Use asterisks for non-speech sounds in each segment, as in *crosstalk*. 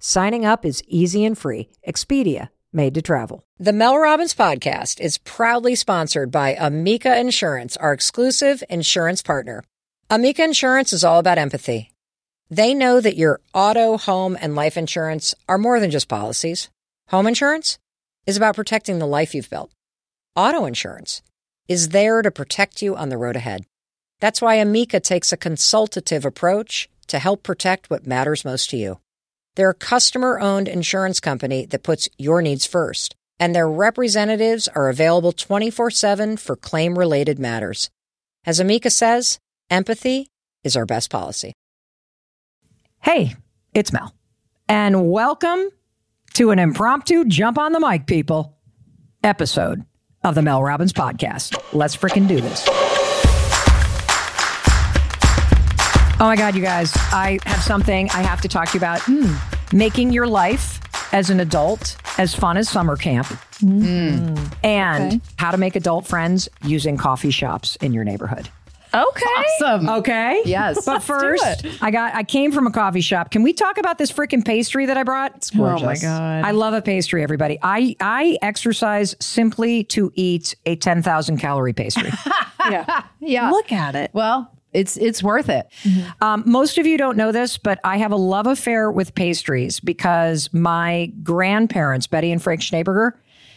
Signing up is easy and free. Expedia, made to travel. The Mel Robbins podcast is proudly sponsored by Amica Insurance, our exclusive insurance partner. Amica Insurance is all about empathy. They know that your auto, home, and life insurance are more than just policies. Home insurance is about protecting the life you've built. Auto insurance is there to protect you on the road ahead. That's why Amica takes a consultative approach to help protect what matters most to you. They're a customer owned insurance company that puts your needs first, and their representatives are available 24 7 for claim related matters. As Amica says, empathy is our best policy. Hey, it's Mel, and welcome to an impromptu jump on the mic, people episode of the Mel Robbins podcast. Let's freaking do this. Oh my God, you guys, I have something I have to talk to you about. Mm. Making your life as an adult as fun as summer camp. Mm. And Okay. how to make adult friends using coffee shops in your neighborhood. Okay. Awesome. Okay. Yes. *laughs* But first, I got I came from a coffee shop. Can we talk about this freaking pastry that I brought? It's gorgeous. Oh my god. I love a pastry, everybody. I I exercise simply to eat a 10,000 calorie pastry. *laughs* yeah. Yeah. Look at it. Well, it's it's worth it. Um, most of you don't know this, but I have a love affair with pastries because my grandparents, Betty and Frank Schneeberger,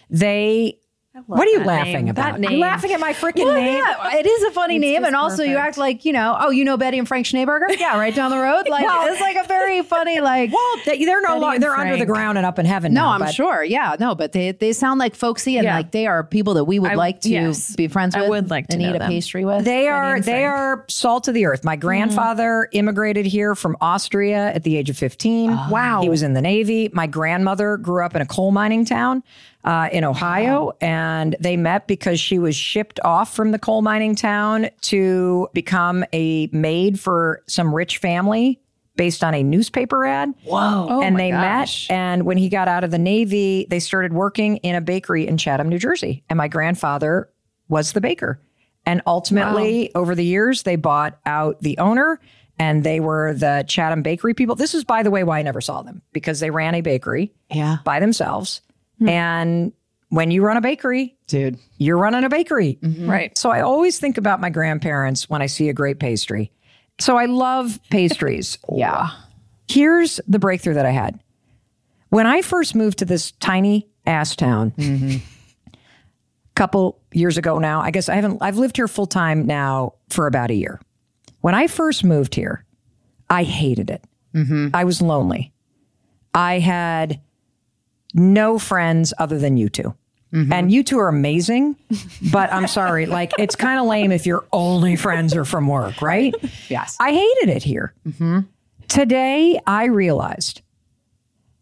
they. What are you laughing name. about? That You're laughing at my freaking Well, name. yeah, it is a funny It's name, and also you act like you know. Oh, you know Betty and Frank Schneeberger? *laughs* Yeah, right down the road. Like Well- it's like a very *laughs* funny like. Well, they, they're no Betty longer they're under the ground and up in heaven. no, now, I'm but- sure. Yeah, no, but they they sound like folksy and Yeah. like they are people that we would I- like to yes. be friends I with. would like to and know eat a pastry with. They are they are salt of the earth. My hmm. grandfather immigrated here from Austria at the age of 15. Wow. He was in the Navy. My grandmother grew up in a coal mining town uh, in Ohio, and they met because she was shipped off from the coal mining town to become a maid for some rich family based on a newspaper ad. Whoa. Oh and they gosh. met. And when he got out of the Navy, they started working in a bakery in Chatham, New Jersey. And my grandfather was the baker. And ultimately, over the years, they bought out the owner and they were the Chatham Bakery people. This is, by the way, why I never saw them because they ran a bakery Yeah, by themselves. Hmm. And when you run a bakery, dude. you're running a bakery. Mm-hmm. Right. So I always think about my grandparents when I see a great pastry. So I love *laughs* pastries. Yeah. Here's the breakthrough that I had. When I first moved to this tiny ass town, a couple years ago now, I guess I haven't, I've lived here full time now for about a year. When I first moved here, I hated it. Mm-hmm. I was lonely. I had no friends other than you 2 mm-hmm. And you two are amazing, but I'm sorry, *laughs* like it's kind of lame if your only friends are from work, right? Yes. I hated it here. Mm-hmm. Today, I realized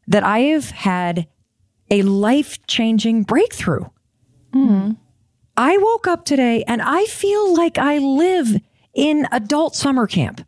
that I have had a life changing breakthrough. Mm-hmm. I woke up today and I feel like I live in adult summer camp.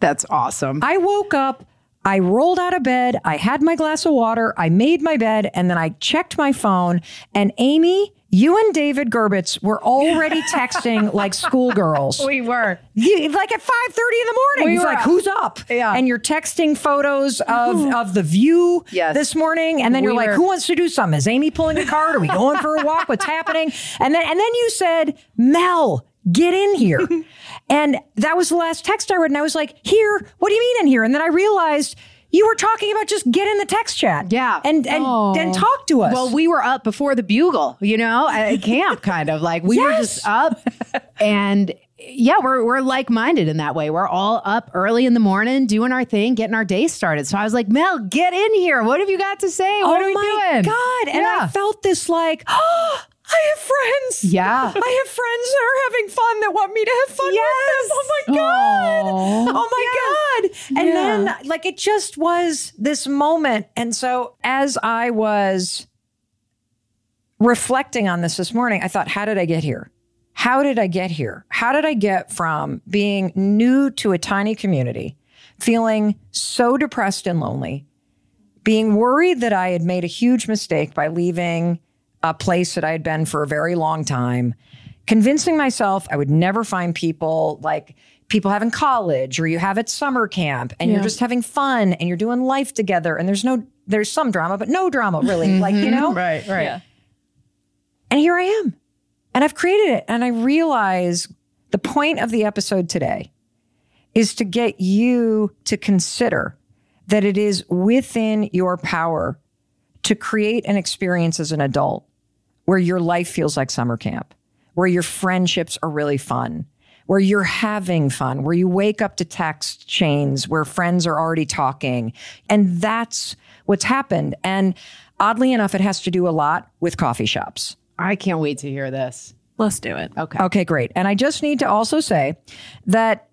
That's awesome. I woke up, I rolled out of bed, I had my glass of water, I made my bed, and then I checked my phone. And Amy, you and David Gerbitz were already *laughs* texting like schoolgirls. we were. You, like at five thirty in the morning. We He's were like, up. "Who's up?" Yeah. and you're texting photos of of the view Yes. this morning, and then you're We like, "Who wants to do something? Is Amy pulling a card? Are we going for a walk? What's *laughs* happening?" And then and then you said, "Mel, get in here," *laughs* and that was the last text I read, and I was like, "Here? What do you mean in here?" And then I realized. You were talking about just get in the text chat, Yeah. and and oh. and talk to us. Well, we were up before the bugle, you know, at camp, kind of like we were just up, and yeah, we're we're like minded in that way. We're all up early in the morning, doing our thing, getting our day started. So I was like, Mel, get in here. What have you got to say? What oh are we my doing? god! And I felt this like, *gasps* oh, I have friends. Yeah. I have friends that are having fun that want me to have fun with them. Oh my God. Aw. Oh my God. And then, like, it just was this moment. And so, as I was reflecting on this this morning, I thought, how did I get here? How did I get here? How did I get from being new to a tiny community, feeling so depressed and lonely, being worried that I had made a huge mistake by leaving a place that I had been for a very long time, convincing myself I would never find people like people have in college or you have at summer camp and you're just having fun and you're doing life together and there's no there's some drama but no drama really like you mm-hmm. know *laughs* Right, right. Yeah. and here I am. And I've created it. And I realize the point of the episode today is to get you to consider that it is within your power to create an experience as an adult where your life feels like summer camp, where your friendships are really fun, where you're having fun, where you wake up to text chains, where friends are already talking. And that's what's happened. And oddly enough, it has to do a lot with coffee shops. I can't wait to hear this. Let's do it. Okay. Okay, great. And I just need to also say that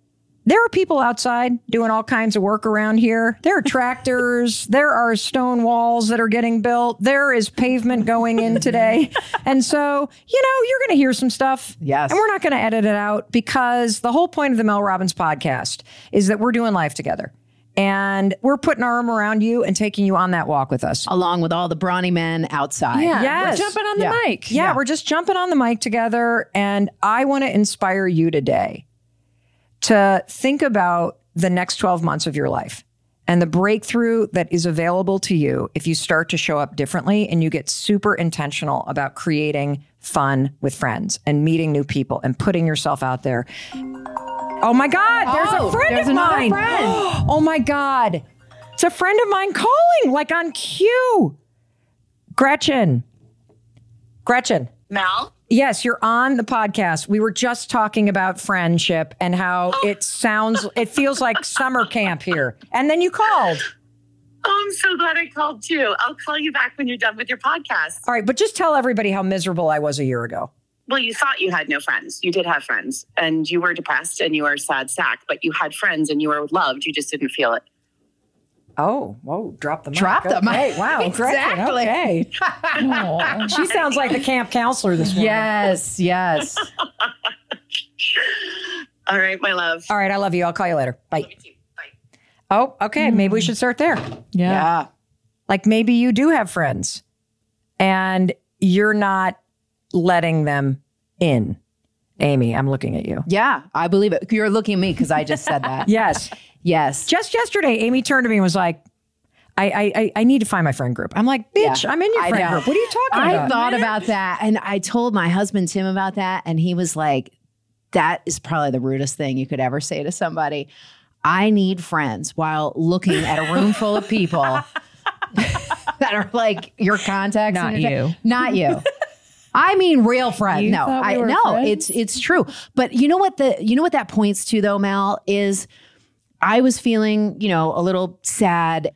there are people outside doing all kinds of work around here. There are tractors, *laughs* there are stone walls that are getting built, there is pavement going in today. *laughs* and so, you know, you're going to hear some stuff. Yes. And we're not going to edit it out because the whole point of the Mel Robbins podcast is that we're doing life together. And we're putting our arm around you and taking you on that walk with us. Along with all the brawny men outside. Yeah. Yes. We're jumping on the Yeah. mic. Yeah, we're just jumping on the mic together. And I want to inspire you today to think about the next 12 months of your life and the breakthrough that is available to you if you start to show up differently and you get super intentional about creating fun with friends and meeting new people and putting yourself out there. Oh my God, there's Oh, a friend there's of mine. friend. *gasps* Oh my God. It's a friend of mine calling, like on cue. Gretchen. Gretchen. Mel? Yes, you're on the podcast. We were just talking about friendship and how it sounds, it feels like summer camp here. And then you called. Oh, I'm so glad I called too. I'll call you back when you're done with your podcast. All right, but just tell everybody how miserable I was a year ago. Well, you thought you had no friends. You did have friends, and you were depressed and you were a sad sack, but you had friends and you were loved. You just didn't feel it. Oh, whoa, drop the mic. Drop the okay. mic. Wow, *laughs* Gretchen, Exactly. okay. *laughs* she sounds like the camp counselor this morning. Yes, yes. *laughs* All right, my love. All right, I love you. I'll call you later. Bye. Bye. Oh, okay. Hmm. Maybe we should start there. Yeah. Yeah. Like maybe you do have friends and you're not letting them in. Amy, I'm looking at you. Yeah, I believe it. You're looking at me because I just said that. Yes. Yes. Just yesterday, Amy turned to me and was like, I, I, I- I need to find my friend group. I'm like, bitch, Yeah, I'm in your I friend know. group. What are you talking I about? I thought about that and I told my husband Tim about that and he was like that is probably the rudest thing you could ever say to somebody. I need friends while looking at a room full of people *laughs* that are like your contacts. Not your- you. Not you. I mean real friends. You no, we I no, friends? it's it's true. But you know what the you know what that points to though, Mel is I was feeling, you know, a little sad.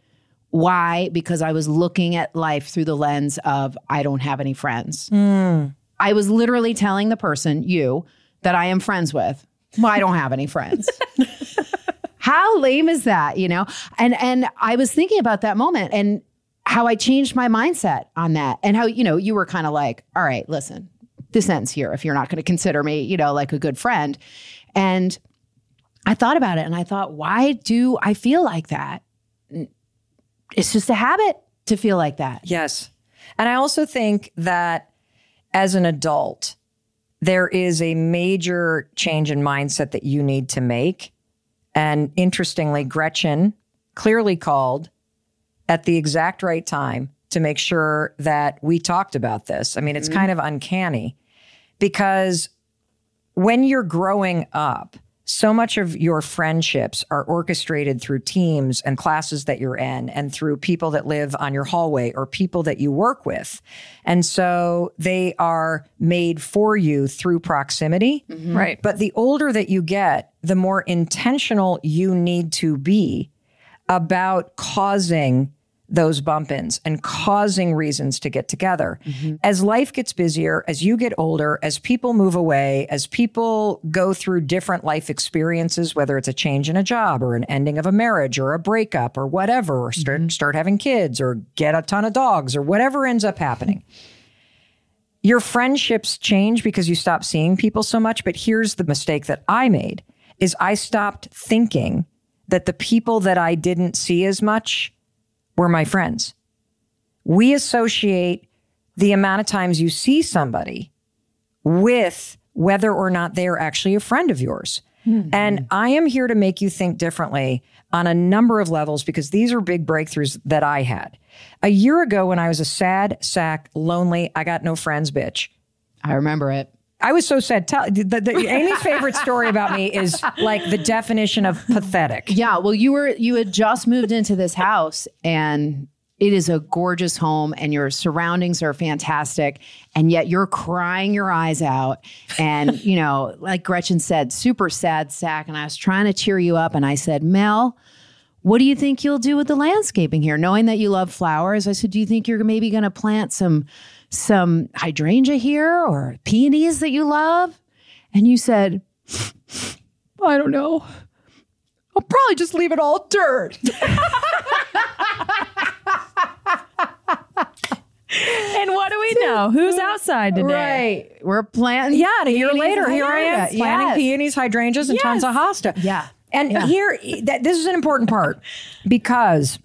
Why? Because I was looking at life through the lens of I don't have any friends. Hmm. I was literally telling the person, you, that I am friends with. Well, I don't have any friends. *laughs* How lame is that, you know? And and I was thinking about that moment and how I changed my mindset on that and how, you know, you were kind of like, all right, listen, this ends here if you're not going to consider me, you know, like a good friend. And I thought about it and I thought, why do I feel like that? It's just a habit to feel like that. Yes. And I also think that as an adult, there is a major change in mindset that you need to make. And interestingly, Gretchen clearly called at the exact right time to make sure that we talked about this. I mean, it's mm-hmm. kind of uncanny because when you're growing up, so much of your friendships are orchestrated through teams and classes that you're in and through people that live on your hallway or people that you work with. And so they are made for you through proximity. Mm-hmm. Right. But the older that you get, the more intentional you need to be about causing those bump ins and causing reasons to get together. Mm-hmm. As life gets busier, as you get older, as people move away, as people go through different life experiences, whether it's a change in a job or an ending of a marriage or a breakup or whatever, or start, mm-hmm. start having kids or get a ton of dogs or whatever ends up happening. Your friendships change because you stop seeing people so much, but here's the mistake that I made is I stopped thinking that the people that I didn't see as much were my friends. We associate the amount of times you see somebody with whether or not they are actually a friend of yours. Hmm. And I am here to make you think differently on a number of levels because these are big breakthroughs that I had. A year ago, when I was a sad, sack, lonely, I got no friends bitch, I remember it. I was so sad. Tell the, the, Amy's favorite story about me is like the definition of pathetic. Yeah, well, you were you had just moved into this house and it is a gorgeous home and your surroundings are fantastic and yet you're crying your eyes out and you know like gretchen said super sad sack and i was trying to cheer you up and i said mel what do you think you'll do with the landscaping here knowing that you love flowers i said do you think you're maybe going to plant some some hydrangea here or peonies that you love and you said i don't know i'll probably just leave it all dirt *laughs* And what do we know? Who's outside today? Right. We're planting. Yeah, and a year later, here I am planting Yes. peonies, hydrangeas, and tons of hosta. Yeah. And Yeah. here, that, this is an important part because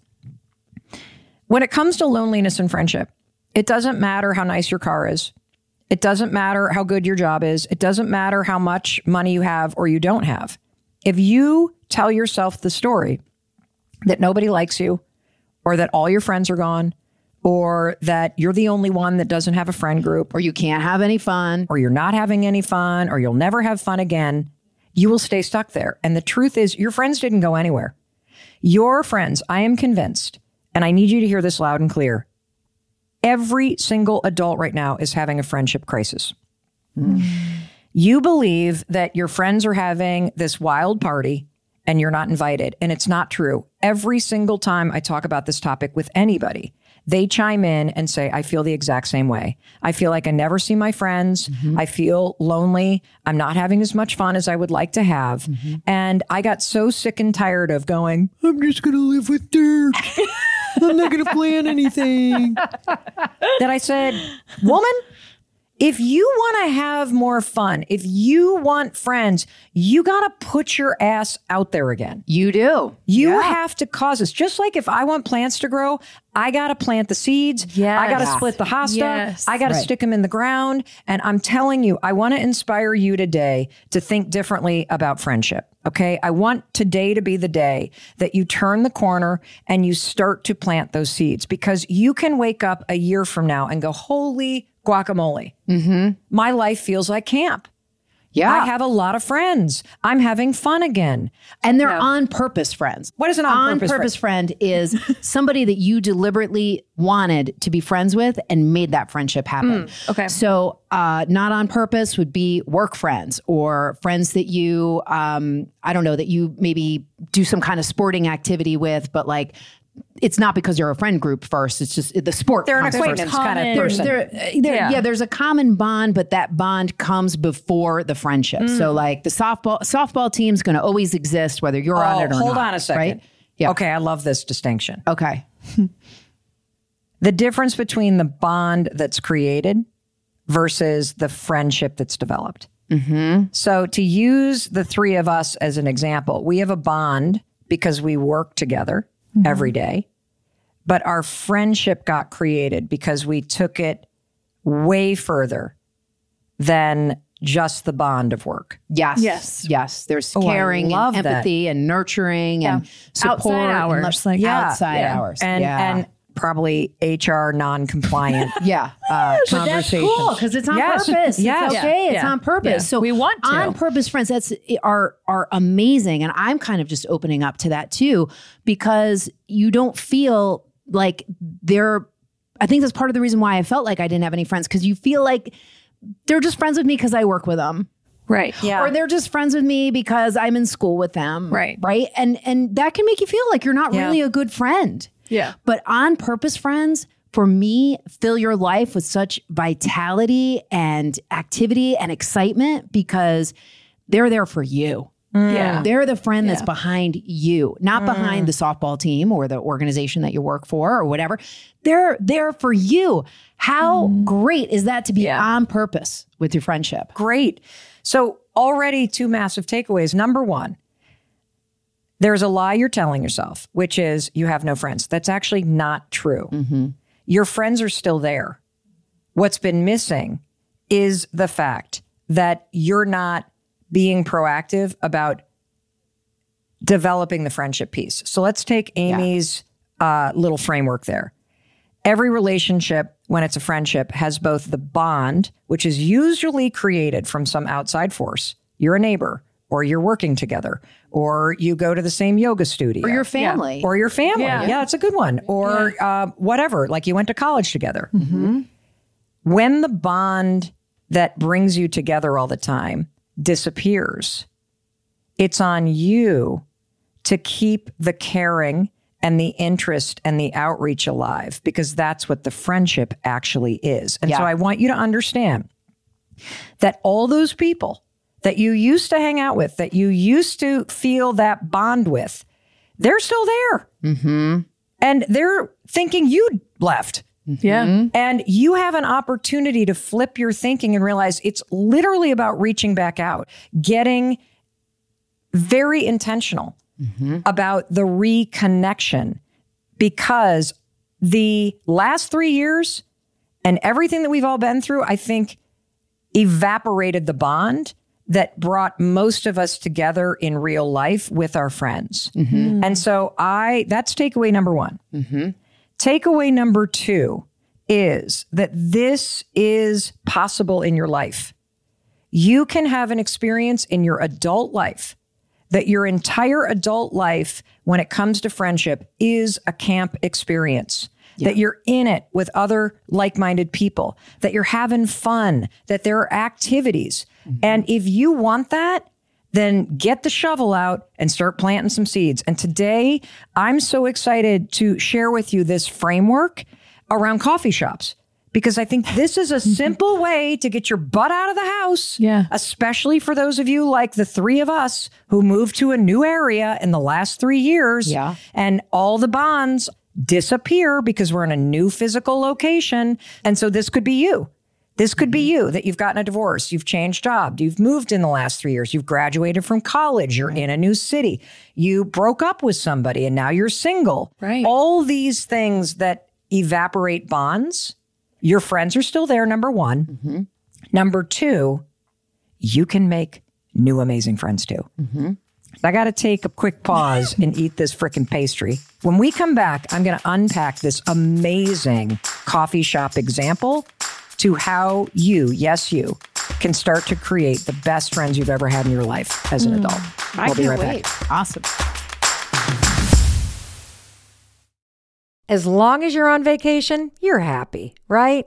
when it comes to loneliness and friendship, it doesn't matter how nice your car is. It doesn't matter how good your job is. It doesn't matter how much money you have or you don't have. If you tell yourself the story that nobody likes you, or that all your friends are gone, or that you're the only one that doesn't have a friend group, Or you can't have any fun. or you're not having any fun, or you'll never have fun again, you will stay stuck there. And the truth is, your friends didn't go anywhere. Your friends, I am convinced, and I need you to hear this loud and clear. Every single adult right now is having a friendship crisis. You believe that your friends are having this wild party and you're not invited. And it's not true. Every single time I talk about this topic with anybody, they chime in and say, I feel the exact same way. I feel like I never see my friends. I feel lonely. I'm not having as much fun as I would like to have. And I got so sick and tired of going, I'm just going to live with dirt. *laughs* I'm not going to plan anything. that I said, woman, if you want to have more fun, if you want friends, you got to put your ass out there again. You do. You have to cause this. Just like if I want plants to grow, I got to plant the seeds. I got to split the hosta. Yes. I got to Right. stick them in the ground. And I'm telling you, I want to inspire you today to think differently about friendship. Okay. I want today to be the day that you turn the corner and you start to plant those seeds because you can wake up a year from now and go, holy guacamole. My life feels like camp. Yeah. I have a lot of friends. I'm having fun again. and they're on purpose friends. What is an on-purpose friend? is *laughs* somebody that you deliberately wanted to be friends with and made that friendship happen. okay. So, uh, not on purpose would be work friends or friends that you, um, I don't know, that you maybe do some kind of sporting activity with, but like, it's not because you're a friend group first. It's just the sport. They're an acquaintance kind of person. There, uh, there- Yeah. yeah. there's a common bond, but that bond comes before the friendship. Mm. So, like the softball softball team's going to always exist, whether you're on Oh, it or hold not. on a second. Right? Yeah. Okay, I love this distinction. Okay. *laughs* The difference between the bond that's created versus the friendship that's developed. So, to use the three of us as an example, we have a bond because we work together every mm-hmm. day, but our friendship got created because we took it way further than just the bond of work. Yes. Yes. Yes. There's Oh, caring love and that. empathy and nurturing and support. Outside hours, lo- like- Yeah, outside yeah. hours. And, yeah. and probably HR non compliant *laughs* yeah. uh, That's cool because it's on Yes. purpose. Yes. It's okay. It's Yeah. on purpose. Yeah. So We want to. on purpose friends. That's are are amazing, and I'm kind of just opening up to that too because you don't feel like they're. I think that's part of the reason why I felt like I didn't have any friends because you feel like they're just friends with me because I work with them. Right. Yeah. Or they're just friends with me because I'm in school with them. Right. Right. And and that can make you feel like you're not Yeah. really a good friend. Yeah. But on purpose friends, for me, fill your life with such vitality and activity and excitement because they're there for you. Mm. Yeah. They're the friend that's Yeah. behind you, not mm. behind the softball team or the organization that you work for or whatever. They're there for you. How mm. great is that to be Yeah. on purpose with your friendship? Great. So, already two massive takeaways. Number one, there's a lie you're telling yourself, which is you have no friends. That's actually not true. Your friends are still there. What's been missing is the fact that you're not being proactive about developing the friendship piece. So, let's take Amy's uh, little framework there. Every relationship, when it's a friendship, has both the bond, which is usually created from some outside force. You're a neighbor, or you're working together, or you go to the same yoga studio, Or your family. or your family. Yeah. Yeah, it's a good one. Or uh, whatever, like you went to college together. When the bond that brings you together all the time disappears, it's on you to keep the caring and the interest and the outreach alive because that's what the friendship actually is. And so I want you to understand that all those people that you used to hang out with, that you used to feel that bond with, they're still there. Mm-hmm. And they're thinking you left. Yeah. And you have an opportunity to flip your thinking and realize it's literally about reaching back out, getting very intentional about the reconnection because the last three years and everything that we've all been through, I think, evaporated the bond that brought most of us together in real life with our friends. Mm-hmm. And so I that's takeaway number one. Mm-hmm. Takeaway number two is that this is possible in your life. You can have an experience in your adult life that your entire adult life, when it comes to friendship, is a camp experience. That you're in it with other like minded people, that you're having fun, that there are activities. Mm-hmm. And if you want that, then get the shovel out and start planting some seeds. And today, I'm so excited to share with you this framework around coffee shops because I think this is a *laughs* simple way to get your butt out of the house. Yeah. Especially for those of you like the three of us who moved to a new area in the last three years. Yeah. And all the bonds disappear because we're in a new physical location. And so this could be you. This could be mm-hmm. you that you've gotten a divorce, you've changed job, you've moved in the last three years, you've graduated from college, you're in a new city, you broke up with somebody and now you're single. Right. All these things that evaporate bonds, your friends are still there, number one. Mm-hmm. Number two, you can make new amazing friends too. Mm-hmm. I got to take a quick pause and eat this freaking pastry. When we come back, I'm going to unpack this amazing coffee shop example to how you, yes, you, can start to create the best friends you've ever had in your life as an mm. adult. I we'll be can't right wait. back. Awesome. As long as you're on vacation, you're happy, right?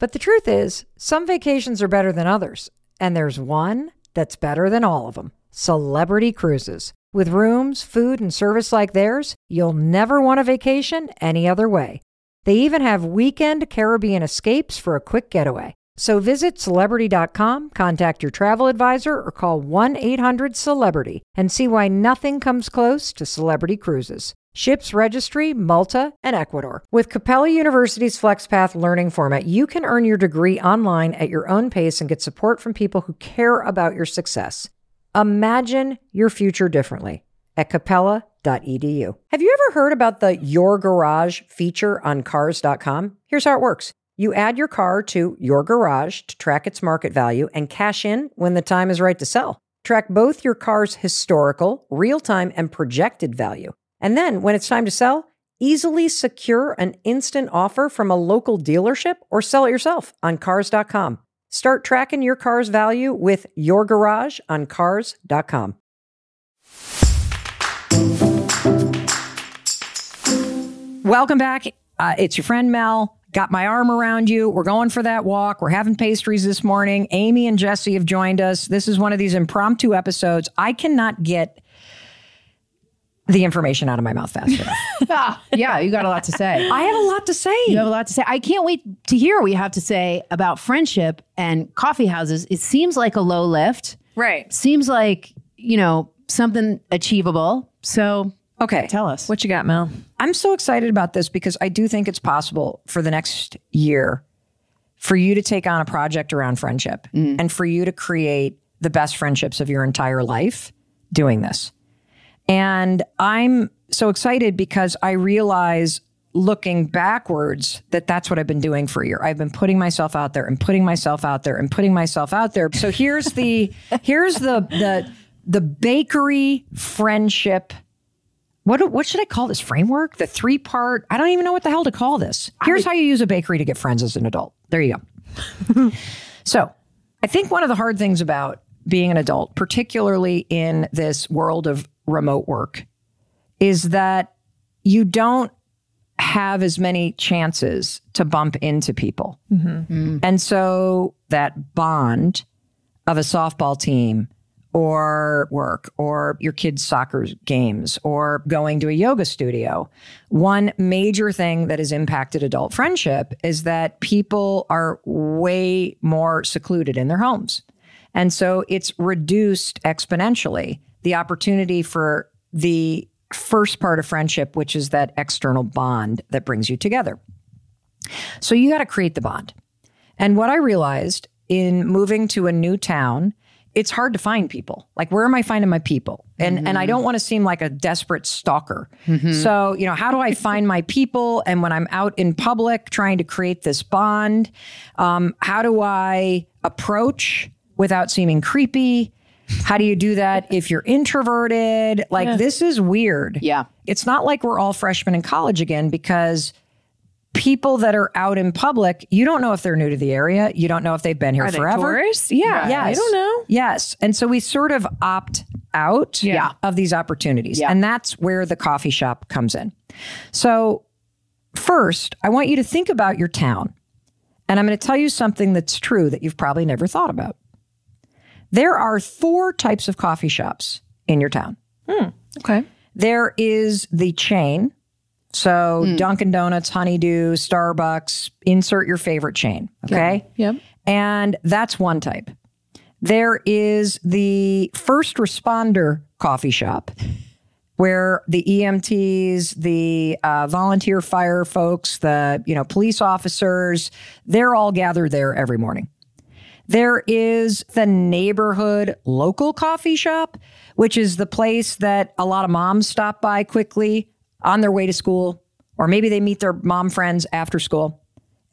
But the truth is, some vacations are better than others. And there's one that's better than all of them Celebrity Cruises. With rooms, food, and service like theirs, you'll never want a vacation any other way. They even have weekend Caribbean escapes for a quick getaway. So visit celebrity.com, contact your travel advisor, or call 1 800 Celebrity and see why nothing comes close to Celebrity Cruises. Ships registry, Malta, and Ecuador. With Capella University's FlexPath learning format, you can earn your degree online at your own pace and get support from people who care about your success. Imagine your future differently at capella.edu. Have you ever heard about the Your Garage feature on cars.com? Here's how it works. You add your car to your garage to track its market value and cash in when the time is right to sell. Track both your car's historical, real time, and projected value. And then when it's time to sell, easily secure an instant offer from a local dealership or sell it yourself on cars.com. Start tracking your car's value with your garage on cars.com. Welcome back. Uh, it's your friend Mel. Got my arm around you. We're going for that walk. We're having pastries this morning. Amy and Jesse have joined us. This is one of these impromptu episodes. I cannot get the information out of my mouth fast enough. *laughs* Ah, yeah, you got a lot to say. *laughs* I have a lot to say. You have a lot to say. I can't wait to hear what you have to say about friendship and coffee houses. It seems like a low lift. Right. Seems like, you know, something achievable. So Okay. tell us. What you got, Mel? I'm so excited about this because I do think it's possible for the next year for you to take on a project around friendship mm. and for you to create the best friendships of your entire life doing this. And I'm so excited because I realize looking backwards that that's what I've been doing for a year. I've been putting myself out there and putting myself out there and putting myself out there. So here's the here's the the the bakery friendship what what should I call this framework? The three part. I don't even know what the hell to call this. Here's how you use a bakery to get friends as an adult. There you go. *laughs* so, I think one of the hard things about being an adult, particularly in this world of remote work, is that you don't have as many chances to bump into people. Mm-hmm. And so that bond of a softball team or work or your kids' soccer games or going to a yoga studio. One major thing that has impacted adult friendship is that people are way more secluded in their homes. And so it's reduced exponentially the opportunity for the first part of friendship, which is that external bond that brings you together. So you got to create the bond. And what I realized in moving to a new town, it's hard to find people. Like, where am I finding my people? And and I don't want to seem like a desperate stalker. So, you know, how do I find my people? And when I'm out in public trying to create this bond, um, how do I approach without seeming creepy? How do you do that if you're introverted? Like, this is weird. Yeah. It's not like we're all freshmen in college again because people that are out in public, you don't know if they're new to the area. You don't know if they've been here Are forever. tourists? Yeah. Yes. I don't know. Yes. And so we sort of opt out Yeah. of these opportunities. Yeah. And that's where the coffee shop comes in. So, first, I want you to think about your town. And I'm going to tell you something that's true that you've probably never thought about. There are four types of coffee shops in your town. Hmm. Okay. There is the chain. So Dunkin' Donuts, Honeydew, Starbucks, insert your favorite chain. Okay. Yep. And that's one type. There is the first responder coffee shop where the EMTs, the uh, volunteer fire folks, the you know police officers, they're all gathered there every morning. There is the neighborhood local coffee shop, which is the place that a lot of moms stop by quickly on their way to school, or maybe they meet their mom friends after school.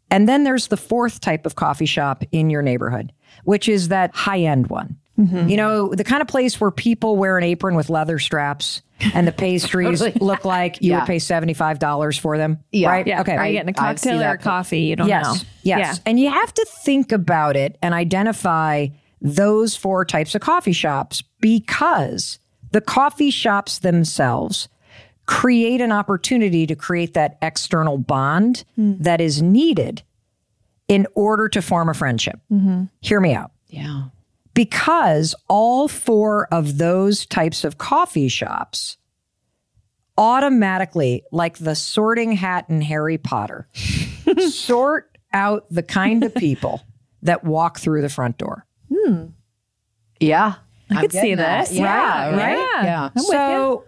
And then there's the fourth type of coffee shop in your neighborhood, which is that high end one. Mm-hmm. You know, the kind of place where people wear an apron with leather straps and the pastries *laughs* look like you Yeah. would pay $75 for them. Yeah. Right? Yeah. Okay. Are you getting a I see cocktail or a coffee? You don't yes. know. Yes. Yeah. And you have to think about it and identify those four types of coffee shops because the coffee shops themselves create an opportunity to create that external bond hmm. that is needed in order to form a friendship. Mm-hmm. Hear me out Yeah. because all four of those types of coffee shops automatically, like the sorting hat in Harry Potter, *laughs* sort out the kind of people that walk through the front door. Hmm. Yeah. I could see that. this. Yeah. Yeah. Right. Yeah. Yeah. I'm with so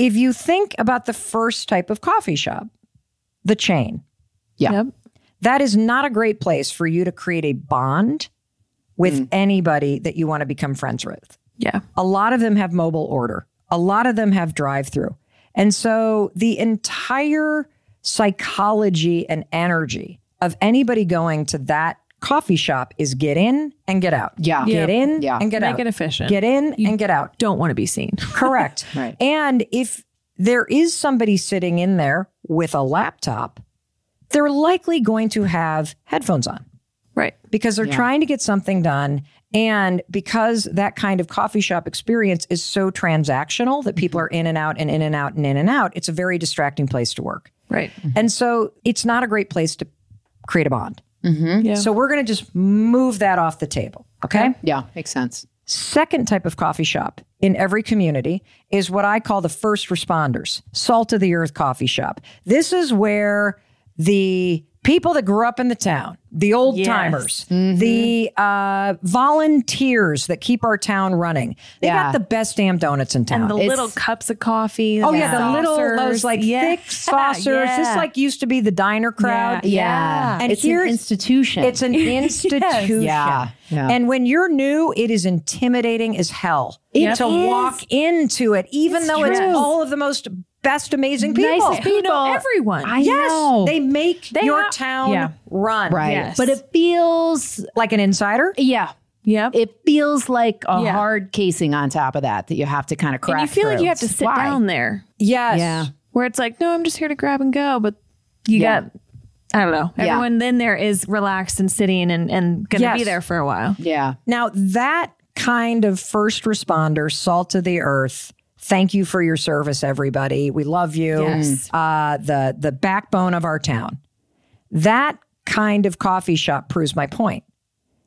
if you think about the first type of coffee shop, the chain, Yeah. Yep. that is not a great place for you to create a bond with mm. anybody that you want to become friends with. Yeah. A lot of them have mobile order. A lot of them have drive through. And so the entire psychology and energy of anybody going to that coffee shop is get in and get out. Yeah. Get in Yeah. and get Make out. Make it efficient. Get in and get out. Don't want to be seen. *laughs* Correct. *laughs* Right. And if there is somebody sitting in there with a laptop, they're likely going to have headphones on Right. because they're trying to get something done. And because that kind of coffee shop experience is so transactional that people mm-hmm. are in and out and in and out and in and out, it's a very distracting place to work. Right. And so it's not a great place to create a bond. Mm-hmm. Yeah. So we're going to just move that off the table. Okay. Yeah. Makes sense. Second type of coffee shop in every community is what I call the first responders, salt of the earth coffee shop. This is where the people that grew up in the town, the old Yes. timers, the uh, volunteers that keep our town running, they Yeah. got the best damn donuts in town. And the It's- little cups of coffee. Oh yeah, the little those like Yeah. thick *laughs* saucers. This like used to be the diner crowd. Yeah. And it's here's- an institution. It's an *laughs* institution. Yeah, yeah. And when you're new, it is intimidating as hell It to is. walk into it, even though it's all of the most best, amazing people. Nicest You know everyone. I Yes, know. they make They your town yeah. Run. right. Yes. But it feels, Like an insider. yeah, Yeah. it feels like a Yeah. hard casing on top of that that you have to kind of crack. and you feel like you have to sit Why? down there Yes. Yeah. where it's like, no, I'm just here to grab and go. But you Yeah. got, I don't know. Yeah. Everyone in there is relaxed and sitting and, and going to Yes. be there for a while. Yeah. Now, that kind of first responder, salt of the earth, thank you for your service, everybody. We love you. Yes. Uh, the, the backbone of our town. That kind of coffee shop proves my point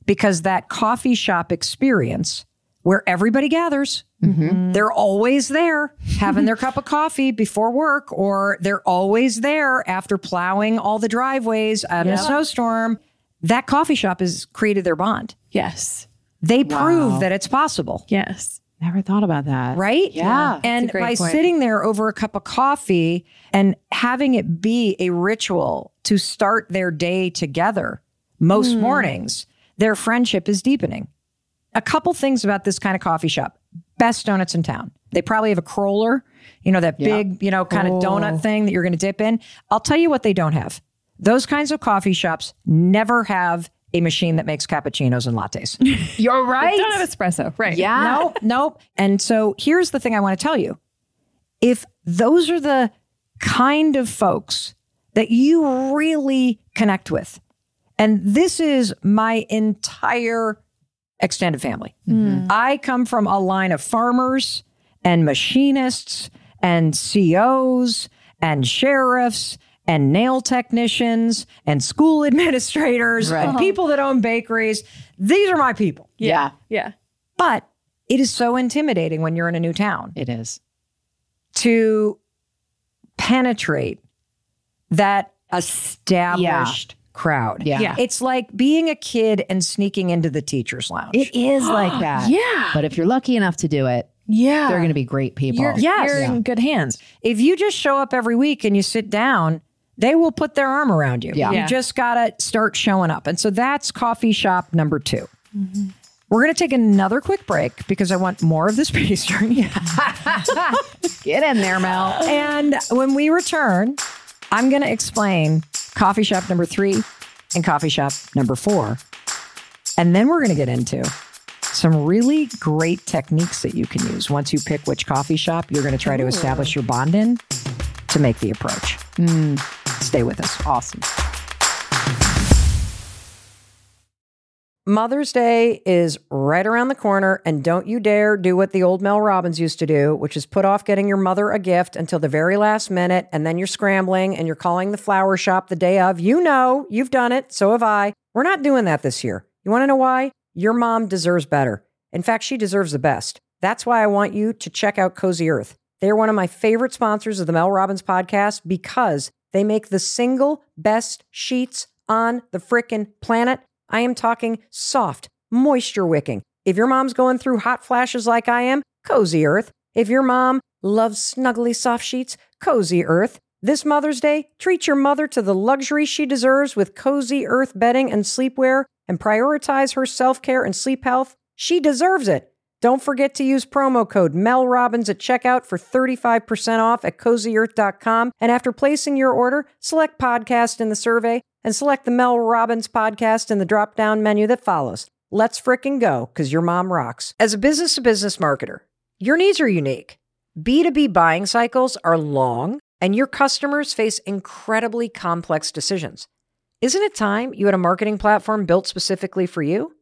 because that coffee shop experience where everybody gathers, they're always there having their *laughs* cup of coffee before work, or they're always there after plowing all the driveways out in a snowstorm. That coffee shop has created their bond Yes. they prove that it's possible, Yes. Never thought about that. right? Yeah. And by point. sitting there over a cup of coffee and having it be a ritual to start their day together most mornings, their friendship is deepening. A couple things about this kind of coffee shop. Best donuts in town. They probably have a cruller, you know, that big, you know, kind of oh. donut thing that you're going to dip in. I'll tell you what they don't have. Those kinds of coffee shops never have a machine that makes cappuccinos and lattes. *laughs* You're right. Don't have espresso. Right. yeah. Nope, nope. And so here's the thing I want to tell you. If those are the kind of folks that you really connect with, and this is my entire extended family. Mm-hmm. I come from a line of farmers and machinists and COs and sheriffs and nail technicians and school *laughs* administrators and people that own bakeries. These are my people. Yeah. Yeah. But it is so intimidating when you're in a new town It is. to penetrate that established crowd. Yeah. Yeah. It's like being a kid and sneaking into the teacher's lounge. It is like *gasps* that. Yeah. But if you're lucky enough to do it, Yeah. they're going to be great people. You're, Yes. you're in good hands. if you just show up every week and you sit down, they will put their arm around you. Yeah. You just got to start showing up. And so that's coffee shop number 2 mm-hmm. We're going to take another quick break because I want more of this *laughs* pastry. *laughs* Get in there, Mel. And when we return, I'm going to explain coffee shop number three and coffee shop number four. And then we're going to get into some really great techniques that you can use once you pick which coffee shop you're going to try to establish your bond in to make the approach. Mm. Stay with us. Awesome. Mother's Day is right around the corner, and don't you dare do what the old Mel Robbins used to do, which is put off getting your mother a gift until the very last minute, and then you're scrambling and you're calling the flower shop the day of. You know, you've done it, so have I. We're not doing that this year. You want to know why? Your mom deserves better. In fact, she deserves the best. That's why I want you to check out Cozy Earth. They are one of my favorite sponsors of the Mel Robbins podcast because they make the single best sheets on the frickin' planet. I am talking soft, moisture wicking. If your mom's going through hot flashes like I am, Cozy Earth. If your mom loves snuggly soft sheets, Cozy Earth. This Mother's Day, treat your mother to the luxury she deserves with Cozy Earth bedding and sleepwear and prioritize her self care and sleep health. She deserves it. Don't forget to use promo code Mel Robbins at checkout for 35% off at cozyearth.com. And after placing your order, select podcast in the survey and select the Mel Robbins podcast in the drop down menu that follows. Let's frickin' go, because your mom rocks. As a business to business marketer, your needs are unique. B2B buying cycles are long, and your customers face incredibly complex decisions. Isn't it time you had a marketing platform built specifically for you?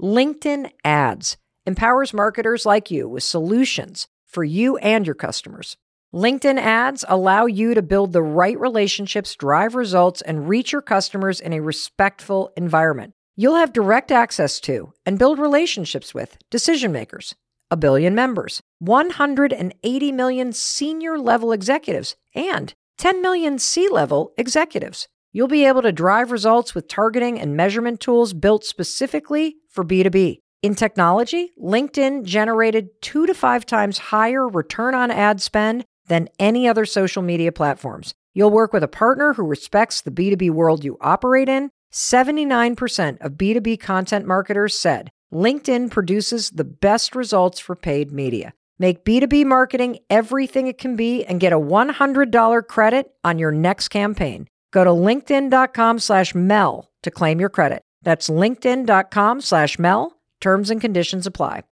LinkedIn Ads empowers marketers like you with solutions for you and your customers. LinkedIn ads allow you to build the right relationships, drive results, and reach your customers in a respectful environment. You'll have direct access to and build relationships with decision makers, a billion members, 180 million senior level executives, and 10 million C level executives. You'll be able to drive results with targeting and measurement tools built specifically for B2B. In technology, LinkedIn generated two to five times higher return on ad spend than any other social media platforms. You'll work with a partner who respects the B2B world you operate in. 79% of B2B content marketers said LinkedIn produces the best results for paid media. Make B2B marketing everything it can be and get a $100 credit on your next campaign. Go to linkedin.com slash Mel to claim your credit. That's linkedin.com slash Mel. Terms and conditions apply.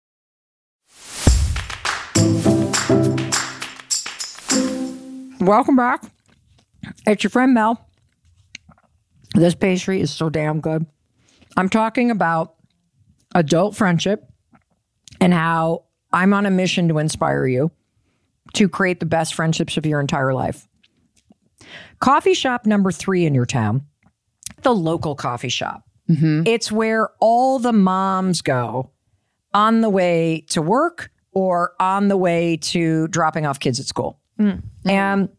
Welcome back. It's your friend Mel. This pastry is so damn good. I'm talking about adult friendship and how I'm on a mission to inspire you to create the best friendships of your entire life. Coffee shop number three in your town, the local coffee shop. Mm-hmm. It's where all the moms go on the way to work or on the way to dropping off kids at school. Mm. Mm-hmm. And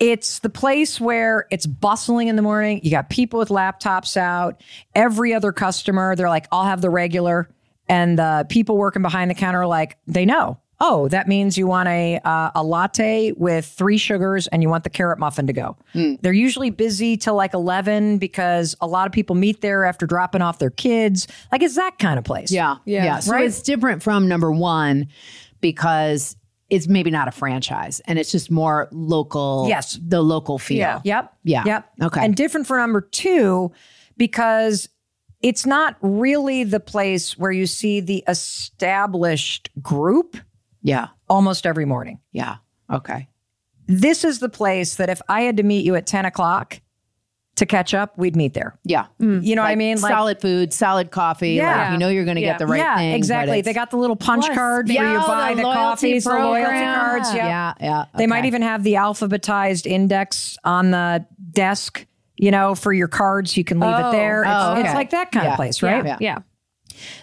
it's the place where it's bustling in the morning. You got people with laptops out. Every other customer, they're like, I'll have the regular. And the people working behind the counter are like, they know. Oh, that means you want a uh, a latte with three sugars and you want the carrot muffin to go. They're usually busy till like eleven because a lot of people meet there after dropping off their kids. Like it's that kind of place. Yeah. Yeah. So Right? it's different from number one because it's maybe not a franchise and it's just more local. Yes. The local feel. Yeah. Yep. Yeah. Yep. Okay. And different for number two because it's not really the place where you see the established group Yeah. almost every morning. Yeah. Okay. This is the place that if I had to meet you at 10 o'clock to catch up, we'd meet there. Yeah. Mm-hmm. You know what I mean? Like, solid food, solid coffee. Yeah. Like you know you're going to Yeah. get the right yeah, thing. but exactly. They got the little punch Plus, card where Yeah, you buy the the, loyalty coffees, the loyalty cards. Yeah. Yeah. Yeah. They might even have the alphabetized index on the desk, you know, for your cards. You can leave it Oh. there. It's, Oh, it's like that kind Yeah. of place, right? Yeah. Yeah.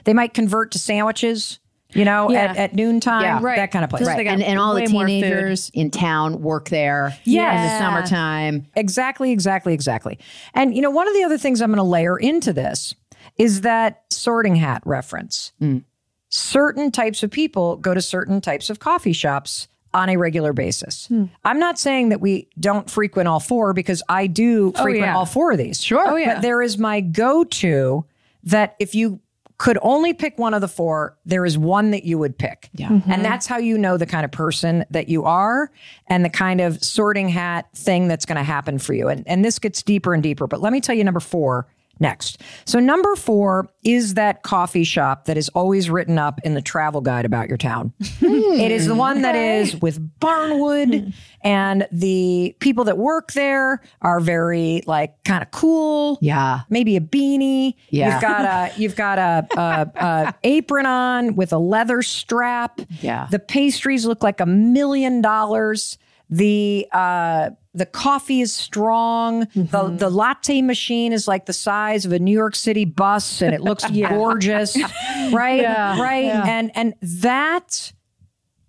They might convert to sandwiches, you know, Yeah. at, at noontime, Yeah. Right. that kind of place. Right. And, and all the way more food. teenagers in town work there Yes. in the summertime. Exactly, exactly, exactly. And, you know, one of the other things I'm going to layer into this is that sorting hat reference. Mm. Certain types of people go to certain types of coffee shops on a regular basis. Hmm. I'm not saying that we don't frequent all four because I do oh, frequent yeah. all four of these. Sure. Oh, yeah. But there is my go to that if you could only pick one of the four, there is one that you would pick. Yeah. Mm-hmm. And that's how you know the kind of person that you are and the kind of sorting hat thing that's going to happen for you. And, and this gets deeper and deeper. But let me tell you number four next. So, number four is that coffee shop that is always written up in the travel guide about your town. Hmm. it is the one that is with barnwood, and the people that work there are very, like, kind of cool Yeah. maybe a beanie. Yeah. You've got a you've got a, a, a apron on with a leather strap. Yeah. The pastries look like a million dollars. The uh, the coffee is strong. The the latte machine is like the size of a New York City bus, and it looks *laughs* gorgeous, *laughs* right? right, and and that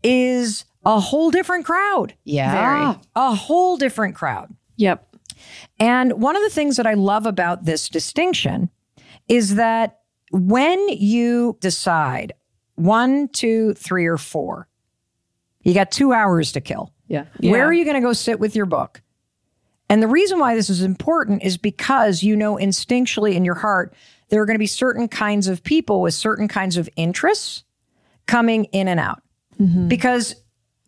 is a whole different crowd. Yeah. A whole different crowd. Yep. And one of the things that I love about this distinction is that when you decide one, two, three, or four, you got two hours to kill. Yeah. Where are you going to go sit with your book? And the reason why this is important is because you know instinctually in your heart there are going to be certain kinds of people with certain kinds of interests coming in and out. Mm-hmm. Because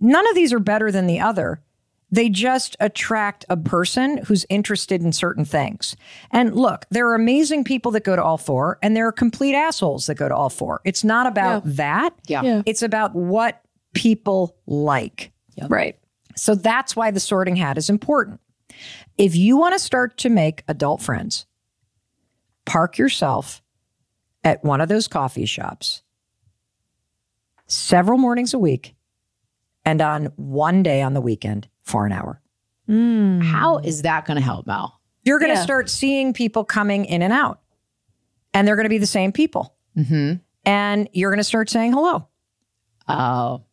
none of these are better than the other. They just attract a person who's interested in certain things. And look, there are amazing people that go to all four, and there are complete assholes that go to all four. It's not about that. Yeah. Yeah. It's about what people like. Right. So that's why the sorting hat is important. If you want to start to make adult friends, park yourself at one of those coffee shops several mornings a week and on one day on the weekend for an hour. How is that going to help, Mel? You're going to Yeah. start seeing people coming in and out. and they're going to be the same people. Mm-hmm. And you're going to start saying hello. Oh.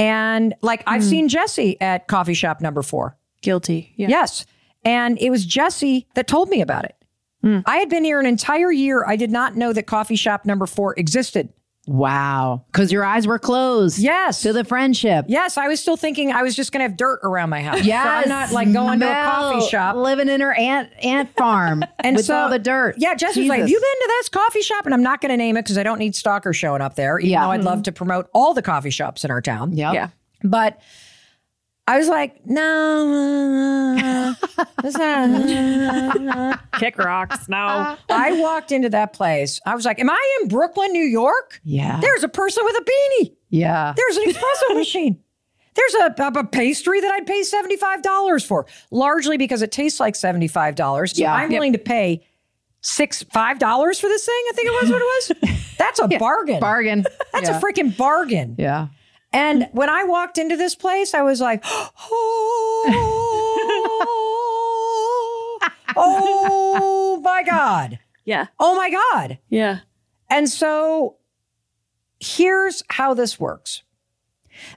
And like I've hmm. seen Jesse at coffee shop number four. Guilty. Yeah. Yes. And it was Jesse that told me about it. Hmm. I had been here an entire year. I did not know that coffee shop number four existed. Wow. Because your eyes were closed. Yes. To the friendship. Yes, I was still thinking I was just going to have dirt around my house. Yeah. So I'm not like going to a coffee shop. Living in her ant ant farm *laughs* And with so, all the dirt. Yeah, Jesse was like, Have you been to this coffee shop? And I'm not going to name it because I don't need stalkers showing up there, even Yeah. though I'd love mm-hmm. to promote all the coffee shops in our town. Yep. Yeah. But I was like, No, that's not. *laughs* Kick rocks. No. I walked into that place. I was like, Am I in Brooklyn, New York? Yeah. There's a person with a beanie. Yeah. There's an espresso *laughs* machine. There's a, a, pastry that I'd pay $75 for, largely because it tastes like $75. So Yeah. I'm willing to pay six, $5 for this thing. I think it was what it was. *laughs* That's a bargain. Bargain. That's yeah. a freaking bargain. Yeah. And mm. when I walked into this place, I was like, *gasps* oh, oh my God. Yeah. Oh my God. Yeah. And so here's how this works.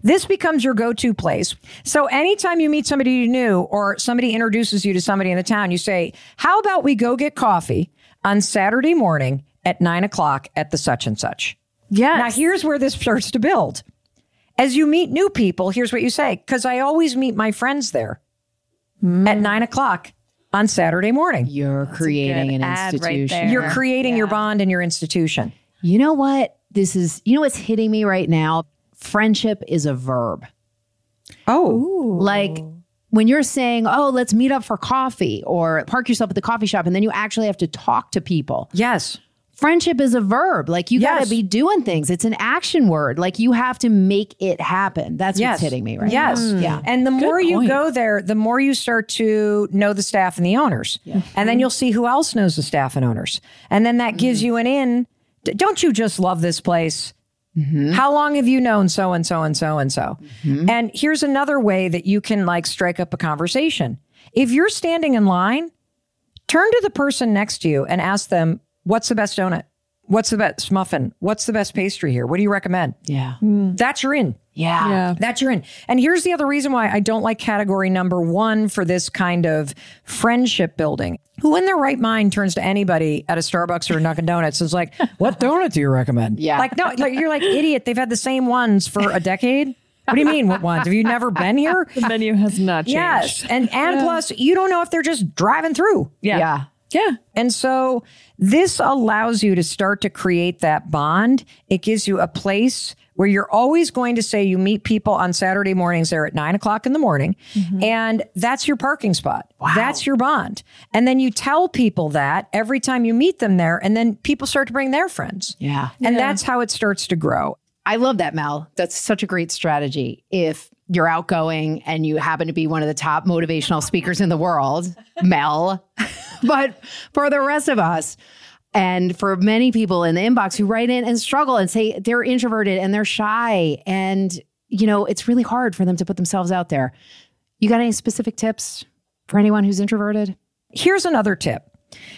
This becomes your go to place. So anytime you meet somebody new or somebody introduces you to somebody in the town, you say, How about we go get coffee on Saturday morning at nine o'clock at the such and such? Yeah. Now, here's where this starts to build. As you meet new people, here's what you say because I always meet my friends there at hmm. nine o'clock on Saturday morning. You're creating an ad right institution. You're creating your bond and your institution. You know what? This is, you know what's hitting me right now? Friendship is a verb. Oh, Like when you're saying, oh, let's meet up for coffee or park yourself at the coffee shop, and then you actually have to talk to people. yes. Friendship is a verb. Like you got to be doing things. It's an action word. Like you have to make it happen. That's Yes. what's hitting me right Yes. now. Yeah. And the more you go there, the more you start to know the staff and the owners. And then you'll see who else knows the staff and owners. And then that gives mm-hmm. you an in. Don't you just love this place? Mm-hmm. How long have you known so and so and so and so? Mm-hmm. And here's another way that you can like strike up a conversation. If you're standing in line, turn to the person next to you and ask them, what's the best donut? What's the best muffin? What's the best pastry here? What do you recommend? Yeah. Mm. That's your in. Yeah. Yeah. That you're in. And here's the other reason why I don't like category number one for this kind of friendship building. Who in their right mind turns to anybody at a Starbucks or a Dunkin' Donuts and is like, *laughs* what donut do you recommend? Yeah. Like, no, like you're like, idiot. They've had the same ones for a decade. What do you mean, what ones? Have you never been here? *laughs* The menu has not changed. Yes. And and plus, you don't know if they're just driving through. Yeah. Yeah. Yeah. And so this allows you to start to create that bond. It gives you a place where you're always going to say you meet people on Saturday mornings there at nine o'clock in the morning. Mm-hmm. And that's your parking spot. Wow. That's your bond. And then you tell people that every time you meet them there. And then people start to bring their friends. Yeah. And that's how it starts to grow. I love that, Mel. That's such a great strategy. If you're outgoing and you happen to be one of the top motivational speakers in the world, Mel, *laughs* but for the rest of us, and for many people in the inbox who write in and struggle and say they're introverted and they're shy, and you know, it's really hard for them to put themselves out there. You got any specific tips for anyone who's introverted? Here's another tip.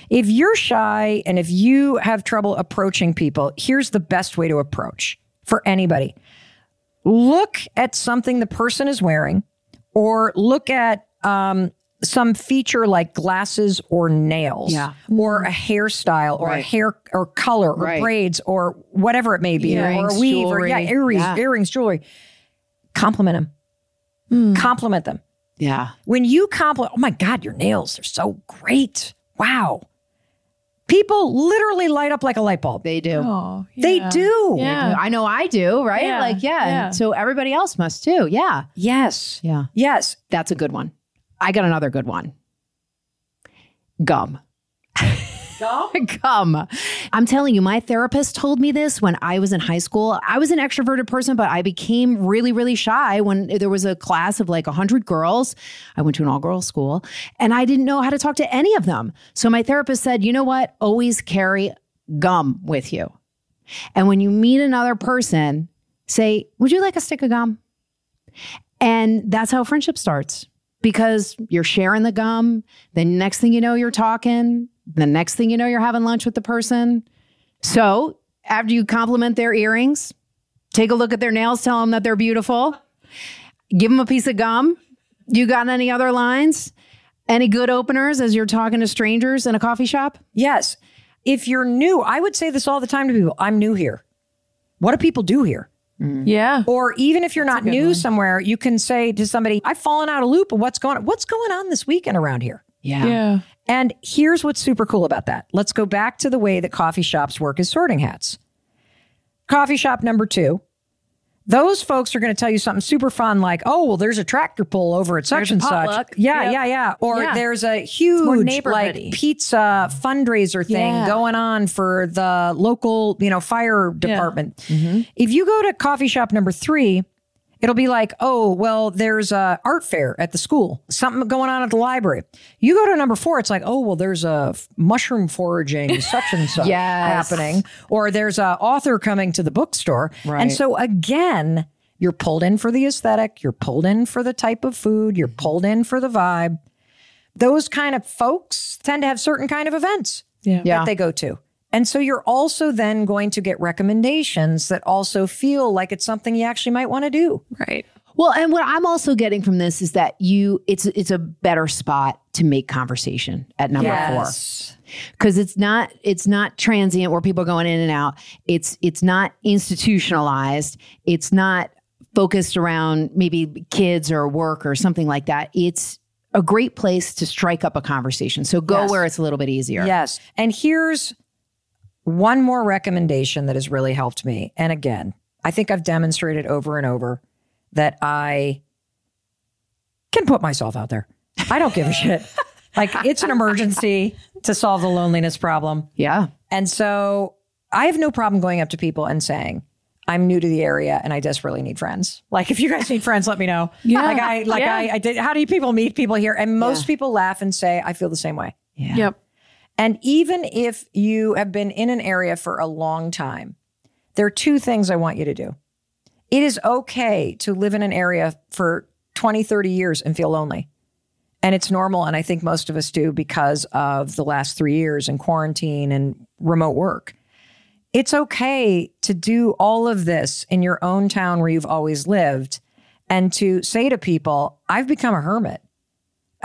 If you're shy and if you have trouble approaching people, here's the best way to approach for anybody. Look at something the person is wearing or look at um, some feature like glasses or nails Yeah. or a hairstyle or a hair or color or Right. braids or whatever it may be or a Earrings, weave or yeah, jewelry. earrings, Yeah. earrings, jewelry. Compliment them. Compliment them. Yeah. When you compliment, oh my God, your nails are so great. Wow. People literally light up like a light bulb. They do. Oh, They yeah. do. Yeah. I know I do, right? Yeah, Like, yeah. yeah. So everybody else must too. Yeah. Yes. Yeah. Yes. That's a good one. I got another good one. Gum. *laughs* Gum. *laughs* I'm telling you, my therapist told me this when I was in high school. I was an extroverted person, but I became really, really shy when there was a class of like 100 girls. I went to an all girls school and I didn't know how to talk to any of them. So my therapist said, you know what? Always carry gum with you. And when you meet another person, say, Would you like a stick of gum? And that's how friendship starts because you're sharing the gum. The next thing you know, you're talking. The next thing you know, you're having lunch with the person. So after you compliment their earrings, take a look at their nails, tell them that they're beautiful, give them a piece of gum. You got any other lines? Any good openers as you're talking to strangers in a coffee shop? Yes. If you're new, I would say this all the time to people I'm new here. What do people do here? Mm. Yeah. Or even if you're not new somewhere, you can say to somebody, I've fallen out of loop of what's going on. What's going on this weekend around here? Yeah. Yeah. And here's what's super cool about that. Let's go back to the way that coffee shops work as sorting hats. Coffee shop number two. Those folks are going to tell you something super fun, like, "Oh, well, there's a tractor pull over at such and such." Yeah, Yep. yeah, yeah. Or Yeah. there's a huge like pizza fundraiser thing Yeah. going on for the local, you know, fire department. If you go to coffee shop number three, it'll be like, oh, well, there's a art fair at the school, something going on at the library. You go to number four, it's like, oh, well, there's a f- mushroom foraging, *laughs* such and such Yes. happening, or there's a author coming to the bookstore. Right. And so again, you're pulled in for the aesthetic, you're pulled in for the type of food, you're mm-hmm. pulled in for the vibe. Those kind of folks tend to have certain kind of events Yeah. Yeah. that they go to. And so you're also then going to get recommendations that also feel like it's something you actually might want to do. Right. Well, and what I'm also getting from this is that you it's it's a better spot to make conversation at number four. because it's not it's not transient where people are going in and out it's it's not institutionalized it's not focused around maybe kids or work or something like that it's a great place to strike up a conversation so go Yes. where it's a little bit easier Yes. And here's one more recommendation that has really helped me. And again, I think I've demonstrated over and over that I can put myself out there. I don't give a shit. *laughs* Like it's an emergency to solve the loneliness problem. yeah And so I have no problem going up to people and saying, I'm new to the area and I desperately need friends. Like if you guys need friends, let me know. Yeah. Like I like Yeah. I, I did how do you people meet people here? And most people laugh and say, I feel the same way. yeah Yep. And even if you have been in an area for a long time, there are two things I want you to do. It is okay to live in an area for 20, 30 years and feel lonely. And it's normal. And I think most of us do because of the last three years and quarantine and remote work. It's okay to do all of this in your own town where you've always lived and to say to people, I've become a hermit.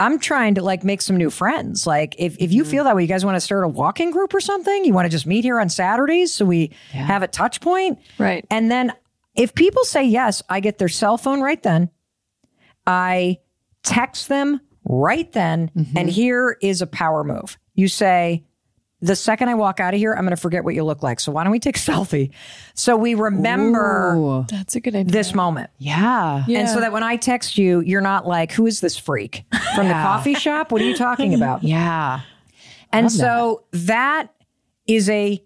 I'm trying to like make some new friends. Like if, if you mm-hmm. feel that way, you guys want to start a walking group or something, you want to just meet here on Saturdays so we have a touch point. Right. And then if people say yes, I get their cell phone right then. I text them right then. And mm-hmm. here is a power move. You say, the second I walk out of here, I'm going to forget what you look like. So why don't we take a *laughs* selfie? So we remember Ooh. That's a good idea. this moment. yeah Yeah. And so that when I text you, you're not like, who is this freak from the coffee shop? What are you talking about? *laughs* yeah And so that is a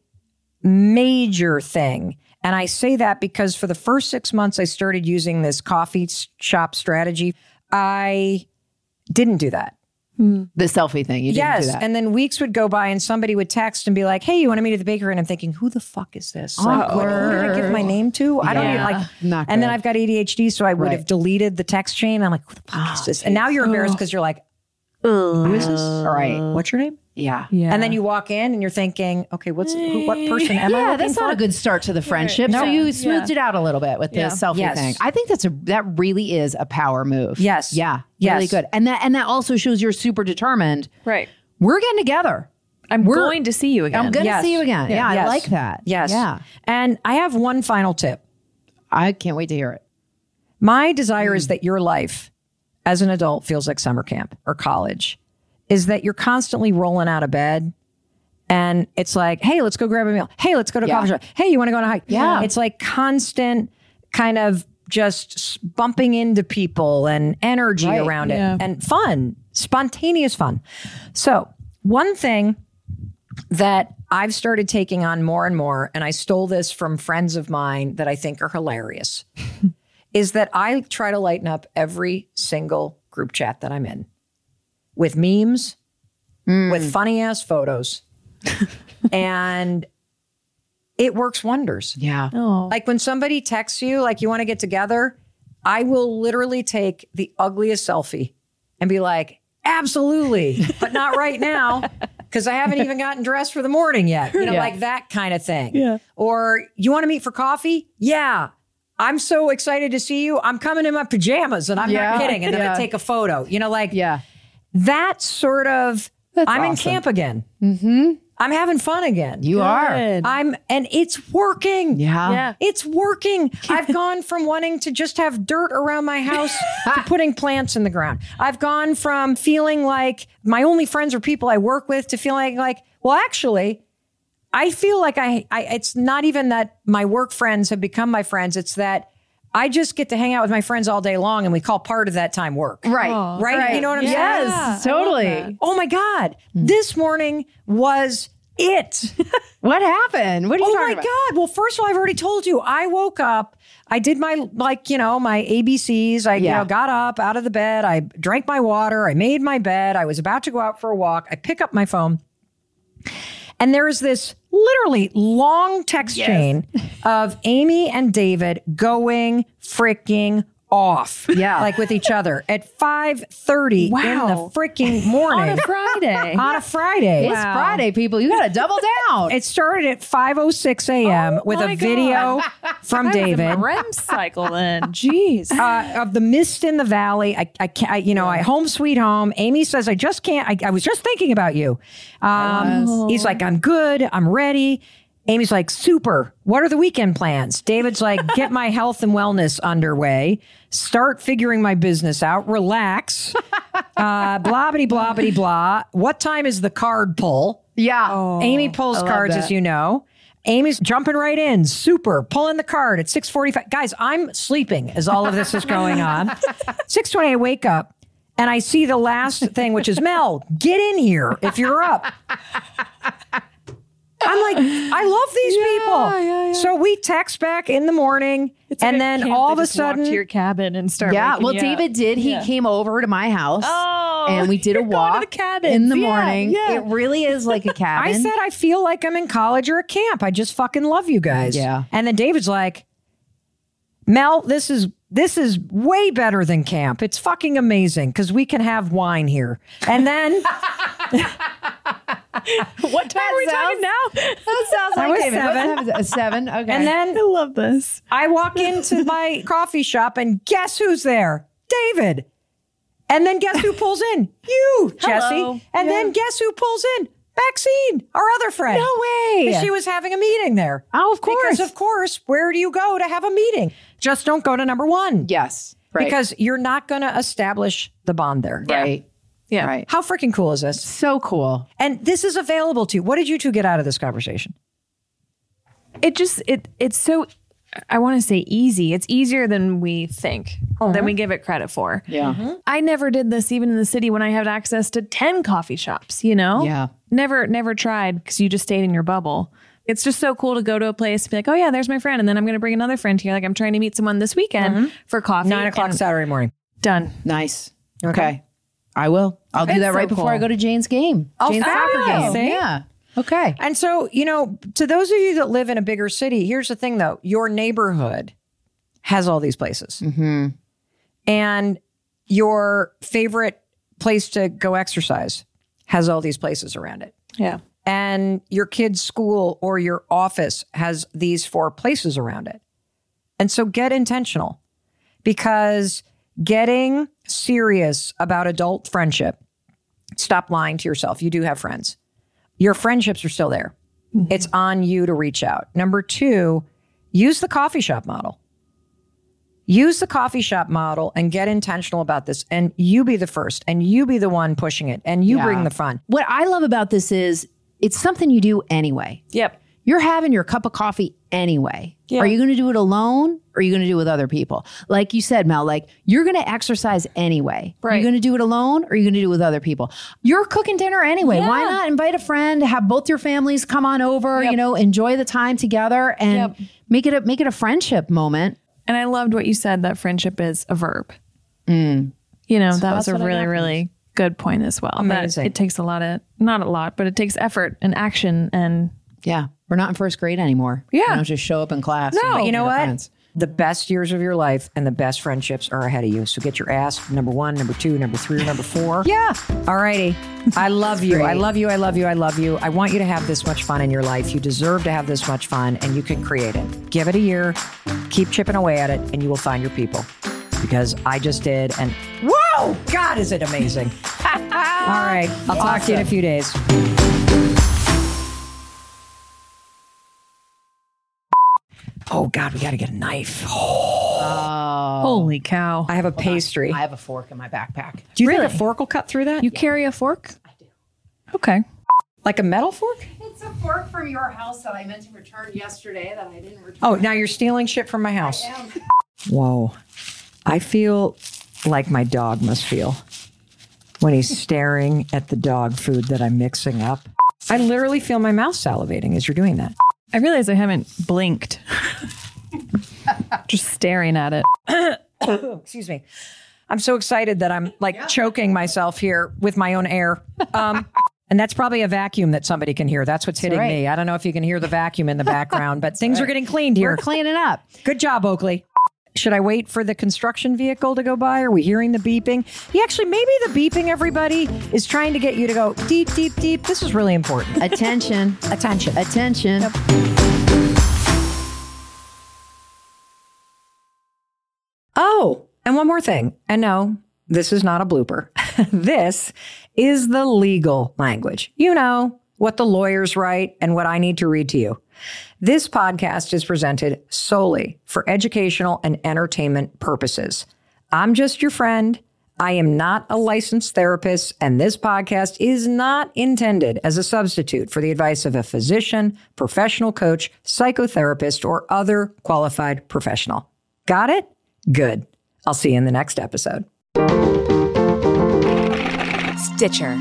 major thing. And I say that because for the first six months I started using this coffee shop strategy, I didn't do that. The selfie thing you yes. do that And then weeks would go by and somebody would text and be like, hey, you want to meet at the bakery? And I'm thinking, who the fuck is this? Like, what, who did I give my name to? I don't even like. Not and then. I've got ADHD, so I would have deleted the text chain. I'm like, who the fuck is ah, this? And now you're embarrassed because you're like, who is this? all right What's your name? yeah yeah. And then you walk in and you're thinking, okay, what's who, what person am I? yeah, looking that's not a good start to the friendship. No. So you Yeah. smoothed it out a little bit with the Yeah. selfie Yes. thing. I think that's a that really is a power move. Yes. Yeah. Yes. Really good. And that and that also shows you're super determined. right. We're getting together. I'm We're- going to see you again. I'm gonna see you again. Yeah, I Yes. like that. Yes. Yeah. And I have one final tip. I can't wait to hear it. My desire Hmm. is that your life as an adult feels like summer camp or college, is that you're constantly rolling out of bed. And it's like, hey, let's go grab a meal. Hey, let's go to a Yeah. coffee shop. Hey, you want to go on a hike? Yeah. It's like constant kind of just bumping into people and energy Right. around it Yeah. and fun, spontaneous fun. So, one thing that I've started taking on more and more, and I stole this from friends of mine that I think are hilarious, is that I try to lighten up every single group chat that I'm in with memes, hmm. with funny ass photos. *laughs* and it works wonders. Yeah. Oh. Like when somebody texts you, like you want to get together, I will literally take the ugliest selfie and be like, absolutely, but not right now. *laughs* because I haven't even gotten dressed for the morning yet. You know, Yeah. like that kind of thing. Yeah. Or you want to meet for coffee? Yeah. I'm so excited to see you. I'm coming in my pajamas and I'm Yeah. not kidding. And then Yeah. I take a photo. You know, like Yeah. that sort of That's I'm in camp again. Mm-hmm. I'm having fun again. You are. I'm and it's working. Yeah. Yeah. It's working. *laughs* I've gone from wanting to just have dirt around my house *laughs* to putting plants in the ground. I've gone from feeling like my only friends are people I work with to feeling like, well, actually, I feel like I, I it's not even that my work friends have become my friends. It's that I just get to hang out with my friends all day long and we call part of that time work. Right. Oh. Right? You know what I'm saying? Yes, totally. Oh my God. Hmm. This morning was it. *laughs* What happened? What are you Oh talking my about? God. Well, first of all, I've already told you, I woke up, I did my, like, you know, my ABCs. I, you know, got up out of the bed. I drank my water. I made my bed. I was about to go out for a walk. I pick up my phone. And there is this literally long text chain of Amy and David going freaking off. Yeah. *laughs* Like with each other at 5:30 in the freaking morning. On a Friday. *laughs* on a Friday. It's Friday, people. You got to double down. It started at 5:06 a.m. with a my video *laughs* from David REM cycle then. Jeez. uh, of the mist in the valley. I, I can't, I, you know, I home sweet home. Amy says, I just can't. I, I was just thinking about you. Um, he's like, I'm good. I'm ready. Amy's like, super. What are the weekend plans? David's like, *laughs* get my health and wellness underway. Start figuring my business out. Relax. Uh, blah, blah, blah, blah, blah. What time is the card pull? yeah. Amy pulls cards, as you know. Amy's jumping right in. Super. Pulling the card at 645. Guys, I'm sleeping as all of this is going on. *laughs* 620, I wake up and I see the last thing, which is Mel, get in here if you're up. I'm like, I love these people. So we text back in the morning, and then all of a sudden, to your cabin and start. Yeah. Well, David did. He Yeah. came over to my house. Oh, and we *laughs* did a walk the in the Yeah, morning. yeah. It really is like a *laughs* cabin. I said, I feel like I'm in college or a camp. I just fucking love you guys. Yeah. And then David's like, Mel, this is this is way better than camp. It's fucking amazing because we can have wine here. And then *laughs* What time are we talking now? that sounds I like was David. Seven. time is it? A seven. *laughs* Okay. and then I love this. I walk into my *laughs* coffee shop and guess who's there? David. And then guess who pulls in? You, Jesse. Hello. And then guess who pulls in? Maxine, our other friend. No way. She was having a meeting there. Oh, of course. Because of course, where do you go to have a meeting? Just don't go to number one. yes. Right. Because you're not going to establish the bond there. right. Yeah. Right. How freaking cool is this? So cool. And this is available to you. What did you two get out of this conversation? It just it it's so I want to say easy. It's easier than we think, than we give it credit for. Yeah. Mm-hmm. I never did this even in the city when I had access to 10 coffee shops, you know? Yeah. Never, never tried because you just stayed in your bubble. It's just so cool to go to a place and be like, oh, yeah, there's my friend. And then I'm going to bring another friend here. Like I'm trying to meet someone this weekend mm-hmm. for coffee. Nine o'clock Saturday morning. Done. Nice. Okay. I will. I'll do It's that right so before I go to Jane's game. Oh, Jane's soccer game. See? Yeah. Okay. And so, you know, to those of you that live in a bigger city, here's the thing though your neighborhood has all these places. Mm-hmm. And your favorite place to go exercise has all these places around it. Yeah. And your kid's school or your office has these four places around it. And so get intentional because getting serious about adult friendship, stop lying to yourself. You do have friends. Your friendships are still there. Mm-hmm. It's on you to reach out. Number two, use the coffee shop model. Use the coffee shop model and get intentional about this. And you be the first and you be the one pushing it and you Yeah. bring the fun. What I love about this is it's something you do anyway. Yep. You're having your cup of coffee anyway. Yeah. Are you going to do it alone or are you going to do it with other people? Like you said, Mel, like you're going to exercise anyway. Right. Are you going to do it alone or are you going to do it with other people? You're cooking dinner anyway. Yeah. Why not invite a friend, have both your families come on over, Yep. you know, enjoy the time together and Yep. make it a make it a friendship moment. And I loved what you said that friendship is a verb. Mm. You know, that was a really, really good point as well. That Amazing. it takes a lot of, not a lot, but it takes effort and action. And Yeah. We're not in first grade anymore. Yeah. You don't just show up in class. No. and But you know what? friends. The best years of your life and the best friendships are ahead of you. So get your ass number one, number two, number three, or number four. *laughs* Yeah. All righty. I love you. I love you. I love you. I love you. I want you to have this much fun in your life. You deserve to have this much fun, and you can create it. Give it a year, keep chipping away at it, and you will find your people. Because I just did, and whoa, God, is it amazing! *laughs* All right, I'll talk to you in a few days. Oh God, we got to get a knife. Oh. Holy cow. I have a pastry. I have a fork in my backpack. Do you Really? think a fork will cut through that? You carry a fork? I do. Okay. like a metal fork? It's a fork from your house that I meant to return yesterday that I didn't return. Oh, now you're stealing shit from my house. Whoa. I feel like my dog must feel when he's staring at the dog food that I'm mixing up. I literally feel my mouth salivating as you're doing that. I realize I haven't blinked. *laughs* Just staring at it. *coughs* Excuse me. I'm so excited that I'm like choking myself here with my own air. Um, *laughs* and that's probably a vacuum that somebody can hear. That's what's hitting right. me. I don't know if you can hear the vacuum in the *laughs* background, but things are getting cleaned here. We're cleaning up. Good job, Oakley. Should I wait for the construction vehicle to go by? Are we hearing the beeping? Yeah, actually, maybe the beeping, everybody, is trying to get you to go deep, deep, deep. This is really important. Attention. *laughs* Attention. Attention. Oh, and one more thing. And no, this is not a blooper. *laughs* this is the legal language. You know, what the lawyers write and what I need to read to you. This podcast is presented solely for educational and entertainment purposes. I'm just your friend. I am not a licensed therapist, and this podcast is not intended as a substitute for the advice of a physician, professional coach, psychotherapist, or other qualified professional. Got it? Good. I'll see you in the next episode. Stitcher.